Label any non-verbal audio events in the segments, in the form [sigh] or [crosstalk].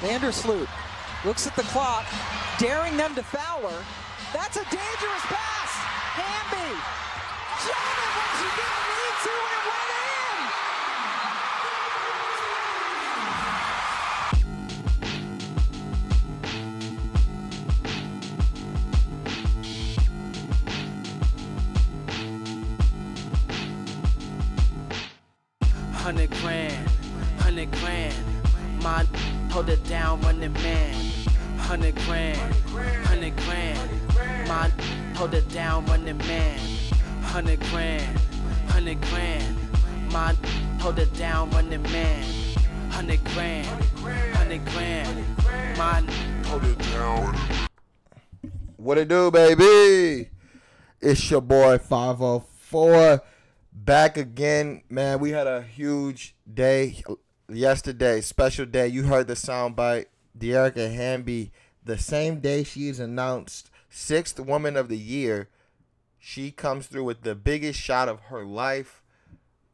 Vandersloot looks at the clock, daring them to foul her. That's a dangerous pass. Hamby. It when she didn't need to, and it went in. Hundred grand, hundred grand. My hold it down, running man. Hundred grand, hundred grand. My hold it down, running man. Hundred grand, hundred grand. My hold it down, running man. Hundred grand, hundred grand. My hold it down. What it do, baby? It's your boy 504 back again. Man, we had a huge day yesterday, special day. You heard the soundbite. Dearica Hamby, the same day she is announced sixth woman of the year, she comes through with the biggest shot of her life.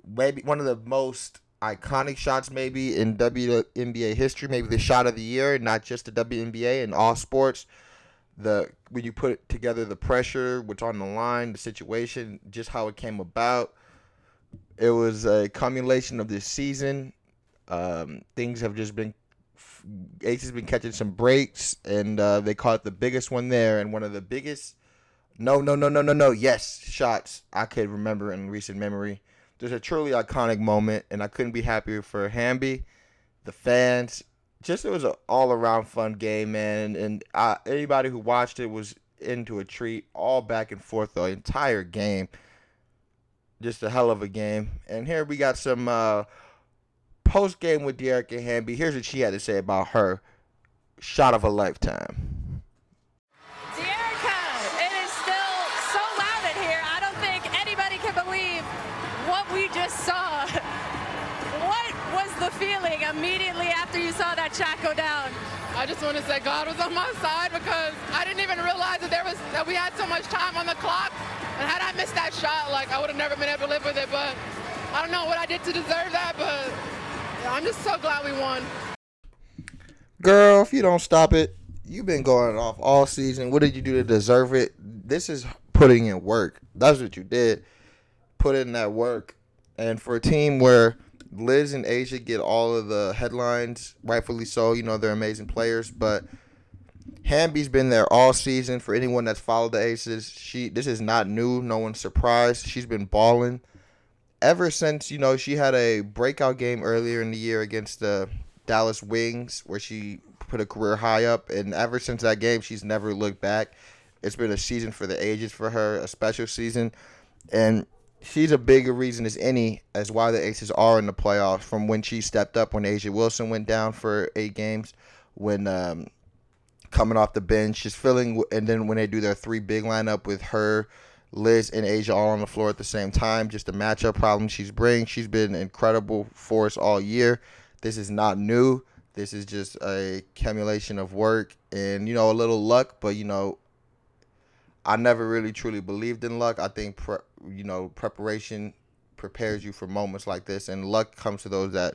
Maybe one of the most iconic shots maybe in WNBA history, maybe the shot of the year, not just the WNBA in all sports the when you put together the pressure, what's on the line, the situation, just how it came about. It was a culmination of this season. Um, things have just been Ace has been catching some breaks, and uh, they caught the biggest one there, and one of the biggest. No, no, no, no, no, no. Yes, shots I could remember in recent memory. There's a truly iconic moment, and I couldn't be happier for Hamby, the fans, just it was an all around fun game, man. And uh, anybody who watched it was into a treat, all back and forth the entire game. Just a hell of a game. And here we got some uh, post game with Dearica Hamby. Here's what she had to say about her shot of a lifetime. Dearica, uh, it is still so loud in here. I don't think anybody can believe what we just saw. [laughs] What was the feeling immediately after you saw that shot go down? I just want to say God was on my side because I didn't even realize that there was that we had so much time on the clock. And had I missed that shot, like I would have never been able to live with it. But I don't know what I did to deserve that, but yeah, I'm just so glad we won. Girl, if you don't stop it, you've been going off all season. What did you do to deserve it? This is putting in work. That's what you did. Put in that work. And for a team where Liz and A'ja get all of the headlines, rightfully so, you know, they're amazing players, but Hamby's been there all season. For anyone that's followed the Aces, she this is not new. No one's surprised. She's been balling ever since you know she had a breakout game earlier in the year against the Dallas Wings, where she put a career high up, and ever since that game, she's never looked back. It's been a season for the ages for her, a special season, and she's a bigger reason as any as why the Aces are in the playoffs. From when she stepped up, when A'ja Wilson went down for eight games, when um, coming off the bench, just filling, and then when they do their three big lineup with her. Liz and A'ja all on the floor at the same time. Just the matchup problem she's bringing. She's been incredible force all year. This is not new. This is just a accumulation of work and you know a little luck, but you know I never really truly believed in luck. I think pre- you know preparation prepares you for moments like this, and luck comes to those that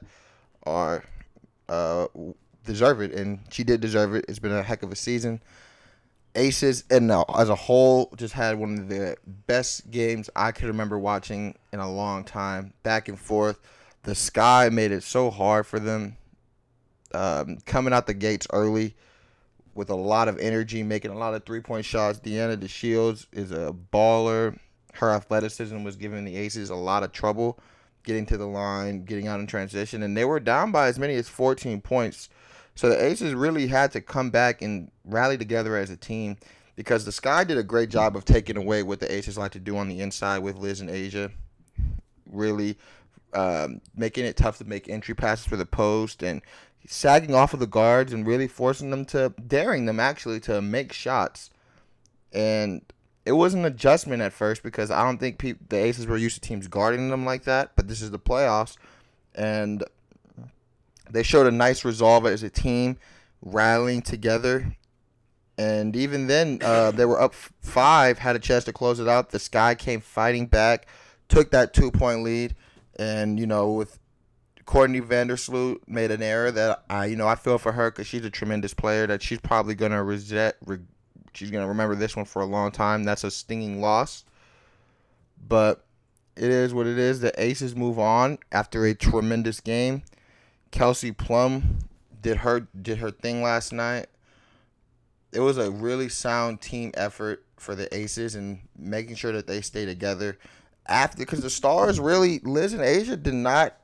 are uh, deserve it, and she did deserve it. It's been a heck of a season. Aces and uh, as a whole just had one of the best games I could remember watching in a long time. Back and forth, the sky made it so hard for them. Um, coming out the gates early with a lot of energy, making a lot of three point shots. Diamond DeShields is a baller. Her athleticism was giving the Aces a lot of trouble getting to the line, getting out in transition, and they were down by as many as 14 points. So the Aces really had to come back and rally together as a team because the Sky did a great job of taking away what the Aces like to do on the inside with Liz and A'ja. Really um, making it tough to make entry passes for the post and sagging off of the guards and really forcing them to, daring them actually to make shots. And it was an adjustment at first because I don't think peop the Aces were used to teams guarding them like that. But this is the playoffs, and they showed a nice resolve as a team, rallying together. And even then, uh, they were up five, had a chance to close it out. The Sky came fighting back, took that two point lead, and you know with Courtney Vandersloot made an error that I, you know, I feel for her because she's a tremendous player that she's probably gonna resent. Re- she's gonna remember this one for a long time. That's a stinging loss. But it is what it is. The Aces move on after a tremendous game. Kelsey Plum did her did her thing last night. It was a really sound team effort for the Aces and making sure that they stay together. After because the Stars really Liz and A'ja did not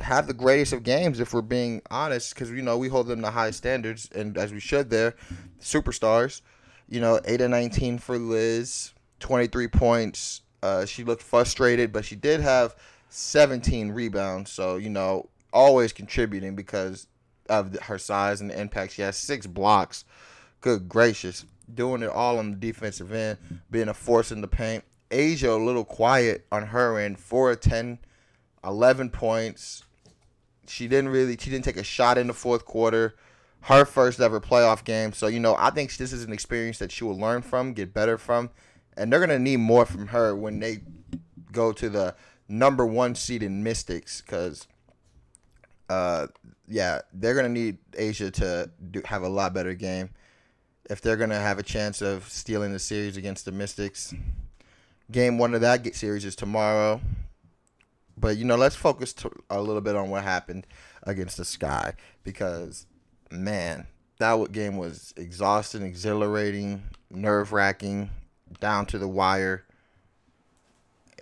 have the greatest of games if we're being honest because you know we hold them to high standards and as we should there superstars. You know 8 and 19 for Liz 23 points. Uh, she looked frustrated but she did have 17 rebounds so you know always contributing because of her size and the impact she has. Six blocks. Good gracious. Doing it all on the defensive end being a force in the paint. A'ja a little quiet on her end. 4 of 10 11 points. She didn't really she didn't take a shot in the fourth quarter. Her first ever playoff game. So, you know, I think this is an experience that she will learn from, get better from, and they're gonna need more from her when they go to the number one seed in Mystics, because uh yeah, they're gonna need A'ja to do, have a lot better game if they're gonna have a chance of stealing the series against the Mystics. Game one of that series is tomorrow. But you know, let's focus a little bit on what happened against the Sky because, man, that game was exhausting, exhilarating, nerve wracking, down to the wire.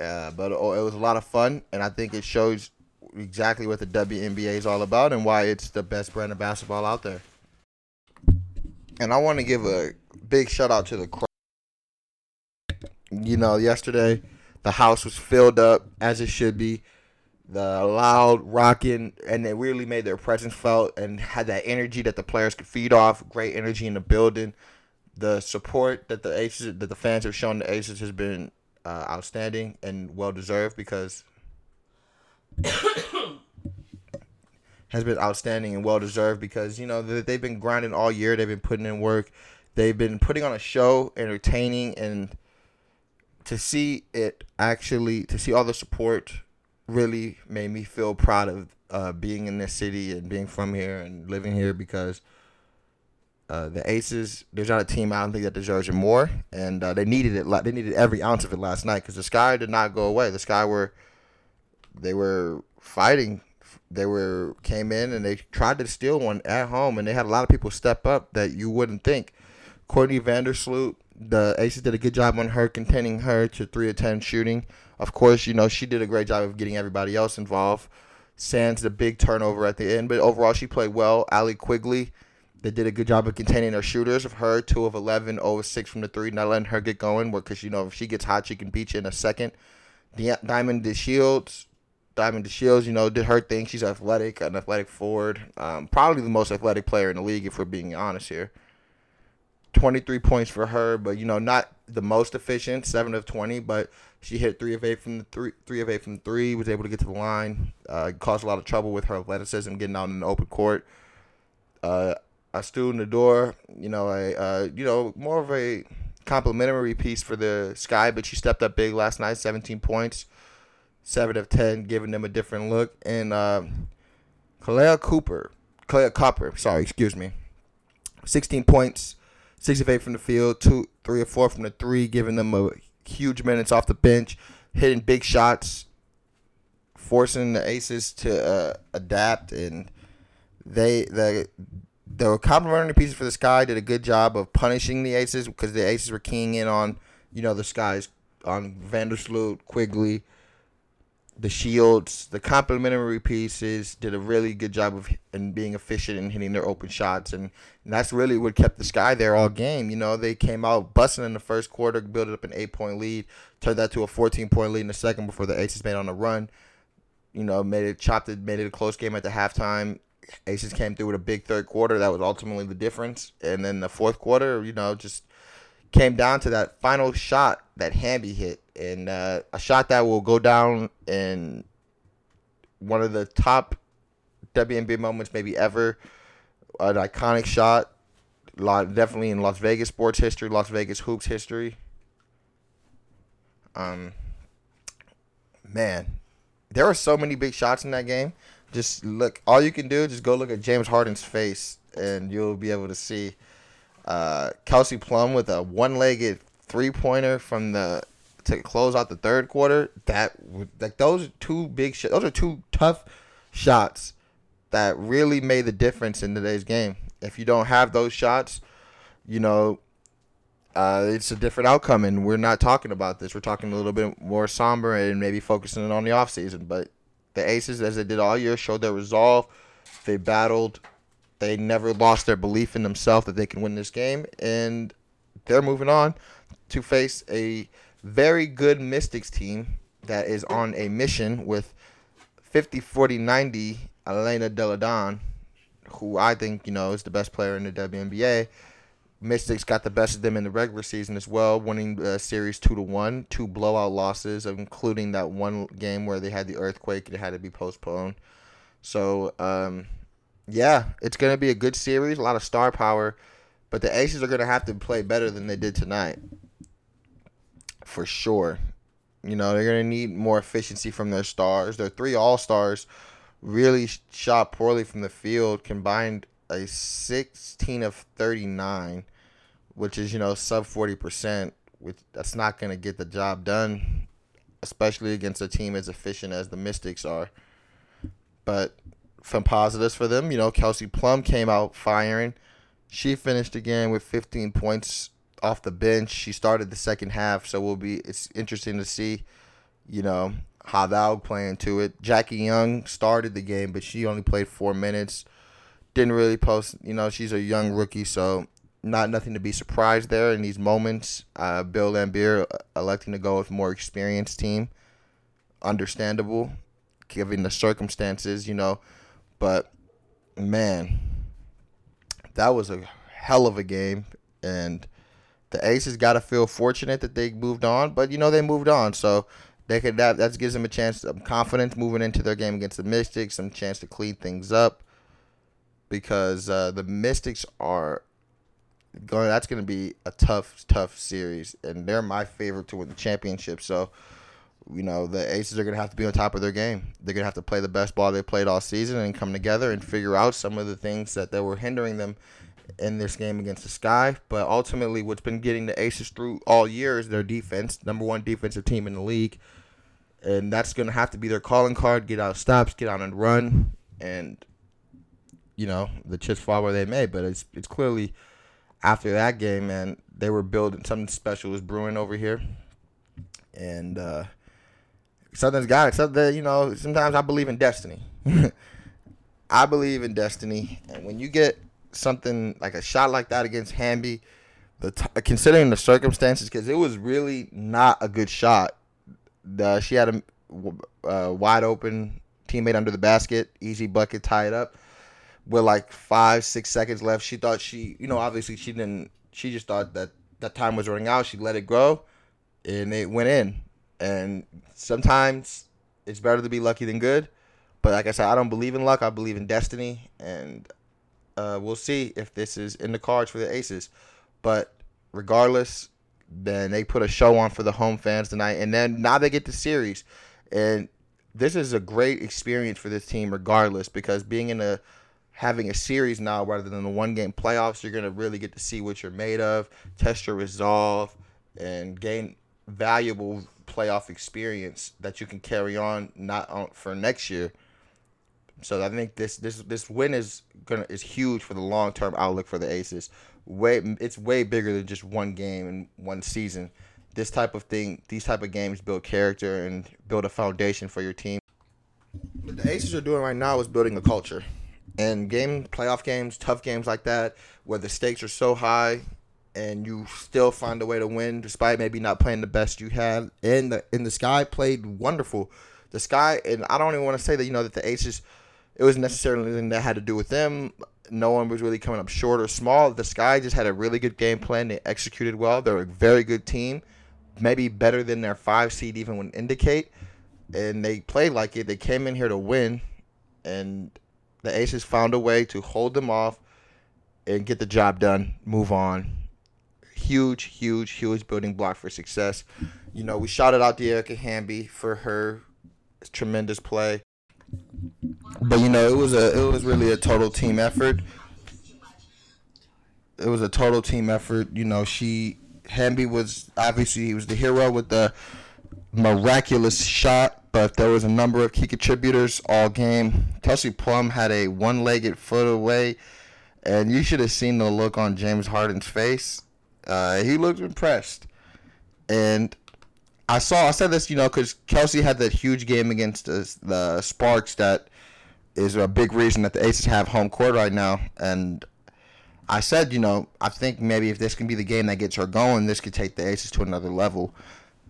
Uh, but oh, it was a lot of fun, and I think it shows exactly what the WNBA is all about and why it's the best brand of basketball out there. And I want to give a big shout out to the crowd. You know, yesterday the house was filled up as it should be. The loud rocking, and they really made their presence felt and had that energy that the players could feed off. Great energy in the building. The support that the Aces, that the fans have shown the Aces has been uh, outstanding and well deserved because [coughs] has been outstanding and well deserved because you know they've been grinding all year. They've been putting in work. They've been putting on a show, entertaining, and to see it actually to see all the support really made me feel proud of uh, being in this city and being from here and living here because uh, the Aces, there's not a team I don't think that deserves it more, and uh, they needed it. They needed every ounce of it last night because the Sky did not go away. The Sky were, they were fighting. They were came in and they tried to steal one at home, and they had a lot of people step up that you wouldn't think. Courtney Vandersloot the Aces did a good job on her, containing her to three of ten shooting. Of course, you know she did a great job of getting everybody else involved. Sans the big turnover at the end, but overall she played well. Allie Quigley, they did a good job of containing their shooters. Of her, two of 11, over six from the three, not letting her get going. Because you know if she gets hot, she can beat you in a second. Diamond DeShields, Diamond DeShields, you know, did her thing. She's athletic, an athletic forward, um, probably the most athletic player in the league if we're being honest here. 23 points for her, but you know, not the most efficient, seven of 20, but she hit three of eight from the three, three of eight from three, was able to get to the line, uh, caused a lot of trouble with her athleticism getting out in the open court. Uh, the door, you know, a uh, you know more of a complimentary piece for the Sky, but she stepped up big last night, 17 points, seven of 10, giving them a different look. And uh, Kahleah Cooper, Kahleah Copper, sorry, excuse me, 16 points six of eight from the field, two, three or four from the three, giving them a huge minutes off the bench, hitting big shots, forcing the Aces to uh, adapt, and they the the complementary pieces for the Sky did a good job of punishing the Aces because the Aces were keying in on you know the Skies on Vandersloot, Quigley, DeShields, the complementary pieces did a really good job of in being efficient and hitting their open shots, and, and, that's really what kept the sky there all game. You know, they came out busting in the first quarter, built up an eight point lead, turned that to a fourteen point lead in the second before the Aces made on a run. You know, made it chopped it, made it a close game at the halftime. Aces came through with a big third quarter. That was ultimately the difference, and then the fourth quarter, you know, just came down to that final shot that Hamby hit, and uh, a shot that will go down in one of the top WNBA moments maybe ever. An iconic shot, definitely in Las Vegas sports history, Las Vegas hoops history. Um, man, there were so many big shots in that game. Just look. All you can do, just go look at James Harden's face, and you'll be able to see uh, Kelsey Plum with a one-legged three-pointer from the to close out the third quarter. That like those two big shots. Those are two tough shots that really made the difference in today's game. If you don't have those shots, you know, uh, it's a different outcome, and we're not talking about this. We're talking a little bit more somber and maybe focusing on the offseason. But the Aces, as they did all year, showed their resolve. They battled. They never lost their belief in themselves that they can win this game, and they're moving on to face a very good Mystics team that is on a mission with 50 40 90 Elena Delle Donne, who I think, you know, is the best player in the WNBA. Mystics got the best of them in the regular season as well, winning the series two to one, two blowout losses, including that one game where they had the earthquake and it had to be postponed. So, um, yeah, it's gonna be a good series, a lot of star power, but the Aces are gonna have to play better than they did tonight, for sure. You know, they're gonna need more efficiency from their stars. Their three All Stars really shot poorly from the field, combined a 16 of 39, which is, you know, sub 40%, which that's not going to get the job done, especially against a team as efficient as the Mystics are. But some positives for them, you know, Kelsey Plum came out firing. She finished again with 15 points off the bench. She started the second half, so we'll be it's interesting to see, you know, how that'll play into it. Jackie Young started the game, but she only played four minutes. Didn't really post. You know, she's a young rookie, so not nothing to be surprised there in these moments. Uh, Bill Laimbeer uh, electing to go with more experienced team, understandable, given the circumstances. You know, but man, that was a hell of a game, and the Aces got to feel fortunate that they moved on. But you know, they moved on, so they could that that gives them a chance, of confidence moving into their game against the Mystics, some chance to clean things up because uh, the Mystics are going. That's going to be a tough, tough series, and they're my favorite to win the championship. So, you know, the Aces are going to have to be on top of their game. They're going to have to play the best ball they played all season and come together and figure out some of the things that, that were hindering them in this game against the Sky. But ultimately, what's been getting the Aces through all year is their defense, number one defensive team in the league. And that's going to have to be their calling card get out stops, get out and run. And, you know, the chips fall where they may. But it's, it's clearly after that game, man, they were building something special was brewing over here. And, uh, Something's got it. Something, you know, sometimes I believe in destiny. [laughs] I believe in destiny. And when you get something like a shot like that against Hamby, the t- considering the circumstances, because it was really not a good shot. The, she had a uh, wide open teammate under the basket, easy bucket, tie it up. With like five, six seconds left, she thought she, you know, obviously she didn't. She just thought that that time was running out. She let it go, and it went in. And sometimes it's better to be lucky than good. But like I said, I don't believe in luck. I believe in destiny, and uh, we'll see if this is in the cards for the Aces. But regardless, then they put a show on for the home fans tonight, and then now they get the series, and this is a great experience for this team, regardless, because being in a having a series now rather than the one game playoffs, you're gonna really get to see what you're made of, test your resolve, and gain valuable playoff experience that you can carry on not on for next year. So I think this this this win is gonna is huge for the long term outlook for the Aces. Way it's way bigger than just one game and one season. This type of thing, these type of games build character and build a foundation for your team. What the Aces are doing right now is building a culture. And game playoff games, tough games like that, where the stakes are so high and you still find a way to win despite maybe not playing the best you had. And the in the sky played wonderful. The sky and I don't even want to say that you know that the Aces it was necessarily anything that had to do with them. No one was really coming up short or small. The Sky just had a really good game plan. They executed well. They're a very good team, maybe better than their five seed even would indicate. And they played like it. They came in here to win, and the Aces found a way to hold them off and get the job done. Move on. Huge, huge, huge building block for success. You know, we shouted out Dearica Hamby for her tremendous play but you know, it was a it was really a total team effort. It was a total team effort. You know, she Hamby was obviously he was the hero with the miraculous shot, but there was a number of key contributors all game. Kelsey Plum had a one-legged foot away, and you should have seen the look on James Harden's face. Uh, he looked impressed, and I saw I said this, you know, because Kelsey had that huge game against the, the Sparks that is a big reason that the Aces have home court right now, and I said, you know, I think maybe if this can be the game that gets her going, this could take the Aces to another level.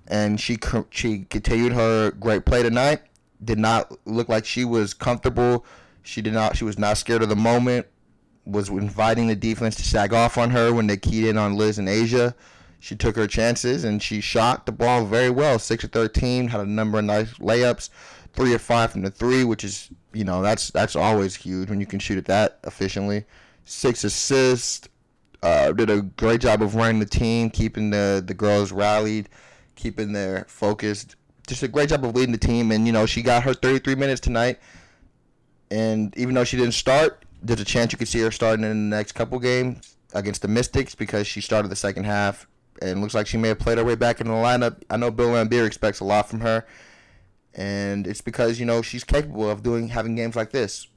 And she she continued her great play tonight. Did not look like she was comfortable. She did not. She was not scared of the moment. Was inviting the defense to sag off on her when they keyed in on Liz and A'ja. She took her chances and she shot the ball very well. Six of thirteen, had a number of nice layups, three of five from the three, which is you know that's that's always huge when you can shoot it that efficiently six assists. Uh, did a great job of running the team, keeping the the girls rallied, keeping their focused. Just a great job of leading the team, and you know she got her 33 minutes tonight. And even though she didn't start, there's a chance you could see her starting in the next couple games against the Mystics because she started the second half and looks like she may have played her way back in the lineup. I know Bill Laimbeer expects a lot from her, and it's because you know she's capable of doing having games like this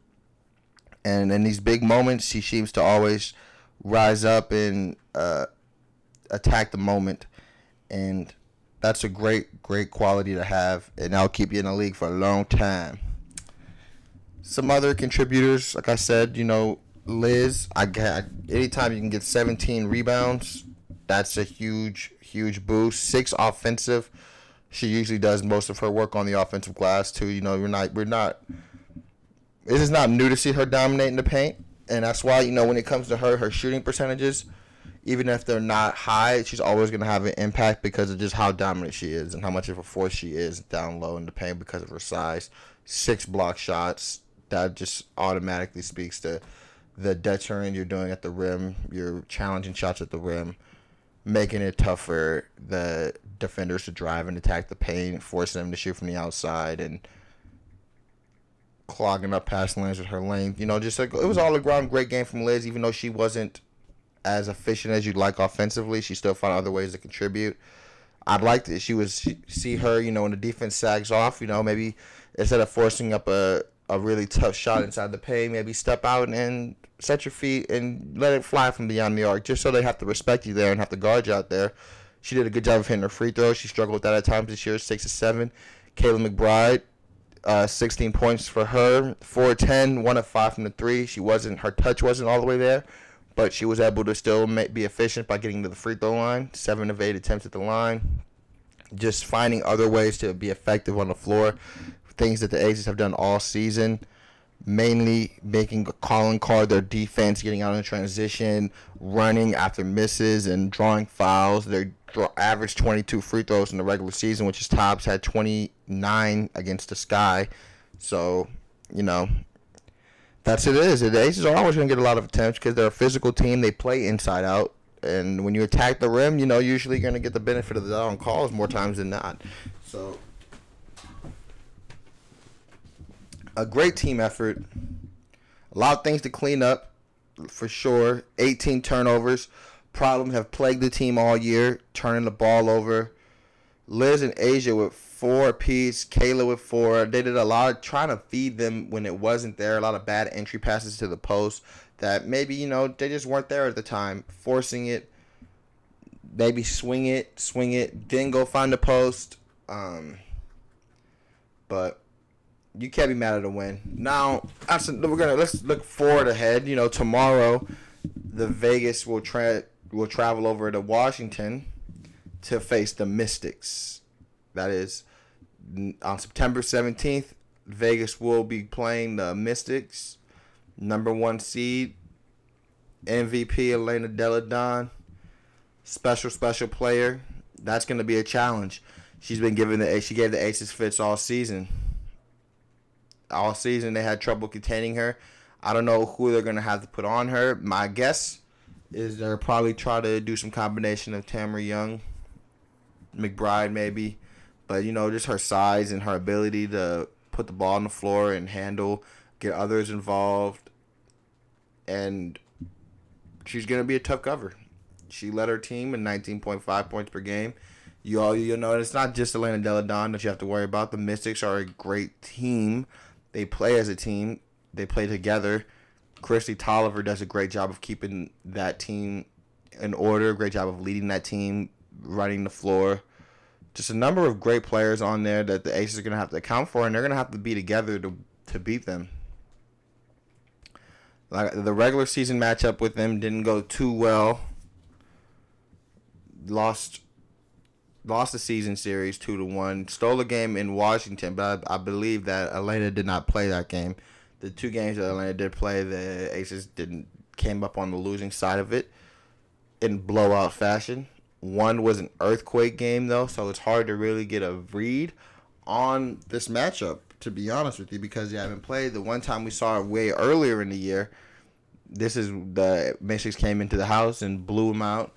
and in these big moments, she seems to always rise up and uh, attack the moment, and that's a great, great quality to have, and that'll keep you in the league for a long time. Some other contributors, like I said, you know, Liz. I got anytime you can get 17 rebounds, that's a huge, huge boost. Six offensive. She usually does most of her work on the offensive glass too. You know, we're not, we're not it is not new to see her dominating the paint, and that's why you know when it comes to her, her shooting percentages, even if they're not high, she's always going to have an impact because of just how dominant she is and how much of a force she is down low in the paint because of her size. Six block shots that just automatically speaks to the deterrent you're doing at the rim. You're challenging shots at the rim, making it tough for the defenders to drive and attack the paint, forcing them to shoot from the outside, and clogging up pass lanes with her length. You know, just like it was all around great game from Liz, even though she wasn't as efficient as you'd like offensively. She still found other ways to contribute. I'd like to she was see her, you know, when the defense sags off, you know, maybe instead of forcing up a, a really tough shot inside the paint, maybe step out and set your feet and let it fly from beyond the arc, just so they have to respect you there and have to guard you out there. She did a good job of hitting her free throws. She struggled with that at times this year, six to seven. Kayla McBride, uh, 16 points for her. 4-10, one of five from the three. She wasn't her touch wasn't all the way there, but she was able to still be efficient by getting to the free throw line. Seven of eight attempts at the line. Just finding other ways to be effective on the floor. Things that the Aces have done all season mainly making calling card their defense, getting out in transition, running after misses, and drawing fouls. They average 22 free throws in the regular season, which is tops had 29 against the Sky. So, you know, that's it is. The Aces are always going to get a lot of attempts because they're a physical team. They play inside out. And when you attack the rim, you know, usually you're going to get the benefit of the doubt on calls more times than not. So, a great team effort. A lot of things to clean up, for sure. 18 turnovers. Problems have plagued the team all year, turning the ball over. Liz and A'ja with four apiece. Kayla with four. They did a lot of trying to feed them when it wasn't there. A lot of bad entry passes to the post that maybe, you know, they just weren't there at the time. Forcing it. Maybe swing it, swing it, then go find the post. Um, but you can't be mad at a win. Now, we're gonna let's look forward ahead. You know, tomorrow, the Vegas will tra- will travel over to Washington to face the Mystics. That is on September seventeenth. Vegas will be playing the Mystics, number one seed, MVP Elena Delle Donne, special special player. That's gonna be a challenge. She's been given the she gave the Aces fits all season all season they had trouble containing her. I don't know who they're gonna have to put on her. My guess is they're probably try to do some combination of Tamera Young, McBride maybe, but you know just her size and her ability to put the ball on the floor and handle, get others involved, and she's gonna be a tough cover. She led her team in 19.5 points per game. You all you know it's not just Elena Delle Donne that you have to worry about. The Mystics are a great team. They play as a team. They play together. Kristi Toliver does a great job of keeping that team in order. Great job of leading that team, running the floor. Just a number of great players on there that the Aces are going to have to account for, and they're going to have to be together to to beat them. Like the regular season matchup with them didn't go too well. Lost lost the season series two to one. Stole a game in Washington, but I, I, believe that Elena did not play that game. The two games that Elena did play, the Aces didn't came up on the losing side of it in blowout fashion. One was an earthquake game though, so it's hard to really get a read on this matchup. To be honest with you, because you haven't played. The one time we saw it way earlier in the year, this is the Mystics came into the house and blew them out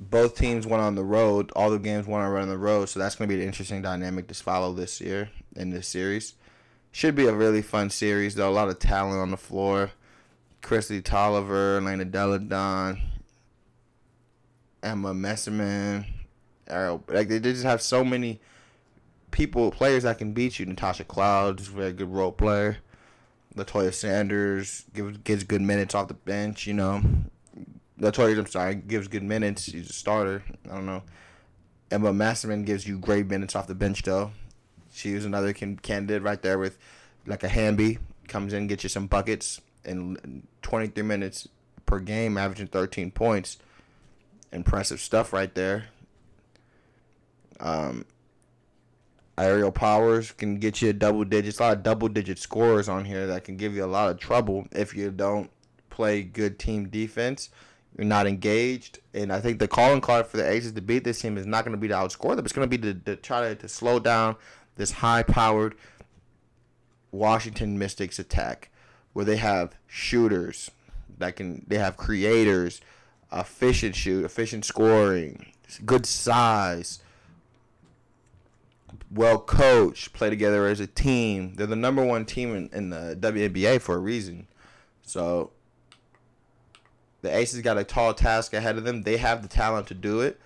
both teams went on the road. All the games went on the road, so that's going to be an interesting dynamic to follow this year in this series. Should be a really fun series, though. A lot of talent on the floor. Kristi Toliver, Elena Delle Donne, Emma Meesseman. Like they just have so many people, players that can beat you. Natasha Cloud is a very good role player. Latoya Sanders gives good minutes off the bench. You know, Latoya, I'm sorry, gives good minutes. He's a starter. I don't know. Emma Meesseman gives you great minutes off the bench, though. She was another can- candidate right there with like a Hamby. Comes in, gets you some buckets in 23 minutes per game, averaging 13 points. Impressive stuff right there. Um, Aerial Powers can get you a double digits, a lot of double digit scores on here that can give you a lot of trouble if you don't play good team defense you're not engaged. And I think the calling card for the Aces to beat this team is not going to be to outscore them. It's going to be to, to try to, to slow down this high powered Washington Mystics attack where they have shooters that can, they have creators, efficient shoot, efficient scoring, good size, well coached, play together as a team. They're the number one team in, in the WNBA for a reason. So the Aces got a tall task ahead of them. They have the talent to do it.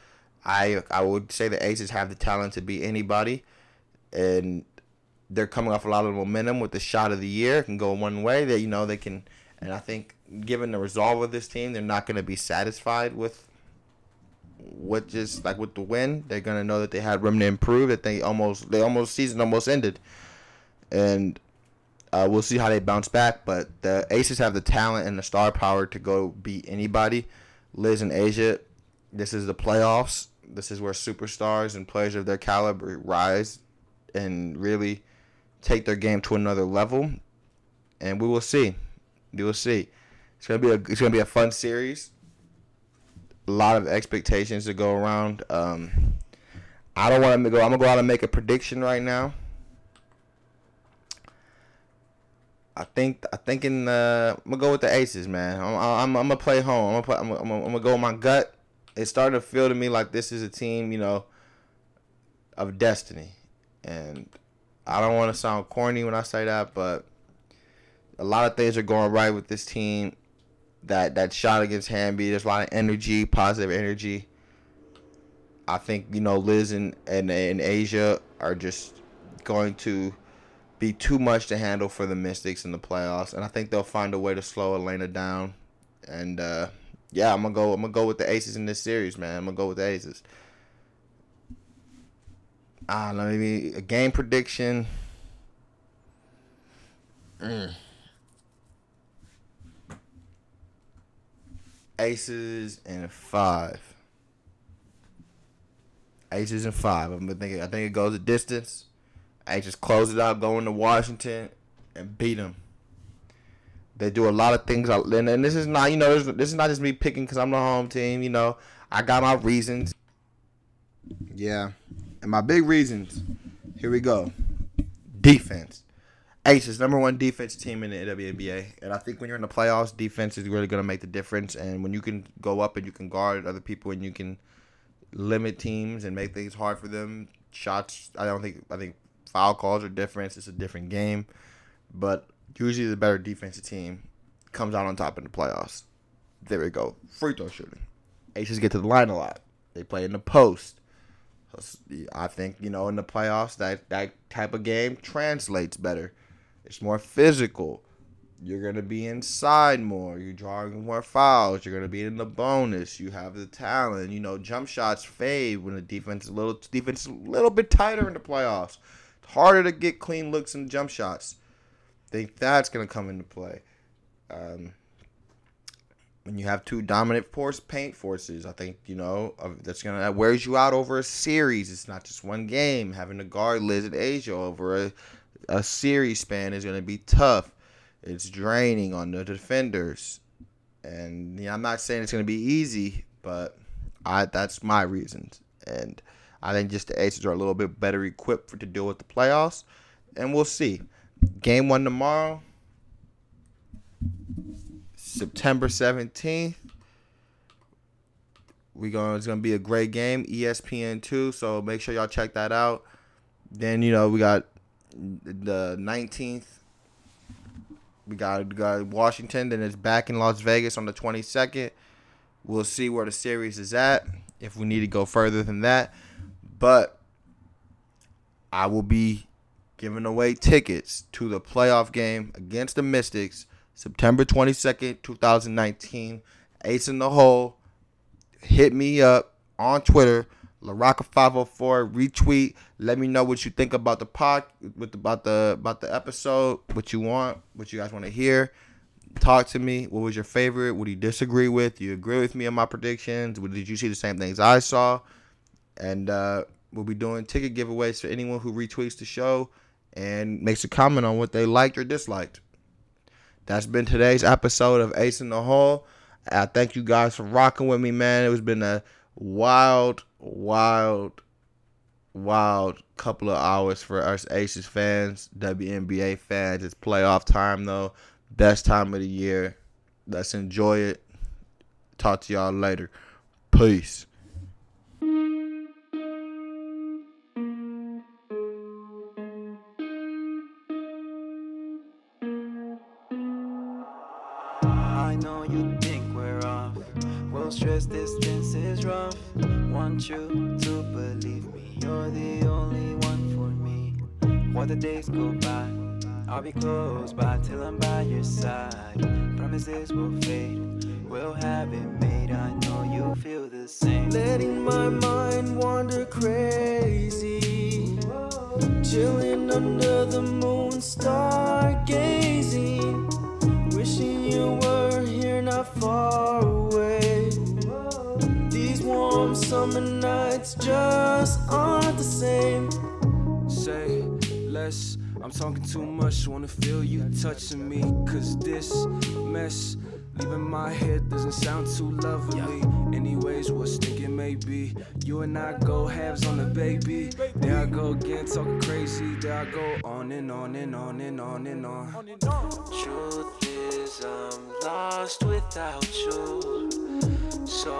I I would say the Aces have the talent to beat anybody, and they're coming off a lot of momentum with the shot of the year. It can go one way. That you know they can, and I think given the resolve of this team, they're not going to be satisfied with what just like with the win. They're going to know that they had room to improve. That they almost they almost season almost ended, and uh, we'll see how they bounce back, but the Aces have the talent and the star power to go beat anybody. Liz and A'ja, this is the playoffs. This is where superstars and players of their caliber rise and really take their game to another level. And we will see. We will see. It's gonna be a it's gonna be a fun series. A lot of expectations to go around. Um, I don't want to go. I'm gonna go out and make a prediction right now. I think I think in the I'm gonna go with the Aces, man. I'm I'm, I'm gonna play home. I'm gonna, play, I'm, gonna, I'm gonna go with my gut. It's starting to feel to me like this is a team, you know, of destiny, and I don't want to sound corny when I say that, but a lot of things are going right with this team. That that shot against Hamby, there's a lot of energy, positive energy. I think you know Liz and and, and A'ja are just going to be too much to handle for the Mystics in the playoffs, and I think they'll find a way to slow Elena down. And uh, yeah, I'm gonna go. I'm gonna go with the Aces in this series, man. I'm gonna go with the Aces. Ah, let me a game prediction. Mm. Aces and five. Aces and five. I'm thinking. I think it goes a distance. I just close it out, go into Washington, and beat them. They do a lot of things, and, and this is not, you know, this is not just me picking because I'm the home team. You know, I got my reasons. Yeah, and my big reasons. Here we go. Defense. Aces number one defense team in the WNBA, and I think when you're in the playoffs, defense is really going to make the difference. And when you can go up and you can guard other people, and you can limit teams and make things hard for them, shots. I don't think. I think foul calls are different. It's a different game, but usually the better defensive team comes out on top in the playoffs. There we go. Free throw shooting. Aces get to the line a lot. They play in the post. I think you know in the playoffs that that type of game translates better. It's more physical. You're gonna be inside more. You're drawing more fouls. You're gonna be in the bonus. You have the talent. You know, jump shots fade when the defense is a little defense is a little bit tighter in the playoffs. Harder to get clean looks and jump shots. I think that's gonna come into play. Um, when you have two dominant force paint forces, I think you know that's gonna that wears you out over a series. It's not just one game. Having to guard Liz and A'ja over a a series span is gonna be tough. It's draining on the defenders, and I'm not saying it's gonna be easy, but I that's my reasons, and I think just the Aces are a little bit better equipped for to deal with the playoffs, and we'll see. Game one tomorrow. September 17th. We going it's gonna be a great game, ESPN two. So make sure y'all check that out. Then you know we got the 19th. We got, got Washington. Then it's back in Las Vegas on the 22nd. We'll see where the series is at. If we need to go further than that, but I will be giving away tickets to the playoff game against the Mystics September 22nd, 2019. Ace in the hole. Hit me up on Twitter. LaRocca504 retweet. Let me know what you think about the pod with about the about the episode, what you want, what you guys want to hear. Talk to me. What was your favorite? What do you disagree with? Do you agree with me on my predictions? Did you see the same things I saw? And uh, we'll be doing ticket giveaways for anyone who retweets the show and makes a comment on what they liked or disliked. That's been today's episode of Ace in the Hole. I thank you guys for rocking with me, man. It has been a wild, wild, wild couple of hours for us Aces fans, WNBA fans. It's playoff time, though. Best time of the year. Let's enjoy it. Talk to y'all later. Peace. You to believe me, you're the only one for me. While the days go by, I'll be close by till I'm by your side. Promises will fade, we'll have it made. I know you feel the same. Letting my mind wander crazy, chilling under the moon, stargazing, wishing you were here, not far away summer nights just aren't the same. Say less, I'm talking too much. Wanna feel you touching me, cause this mess. Leaving my head doesn't sound too lovely. Anyways, what's thinking maybe you and I go halves on the baby. There I go again, talking crazy. There I go on and on and on and on and on. Truth is, I'm lost without you. So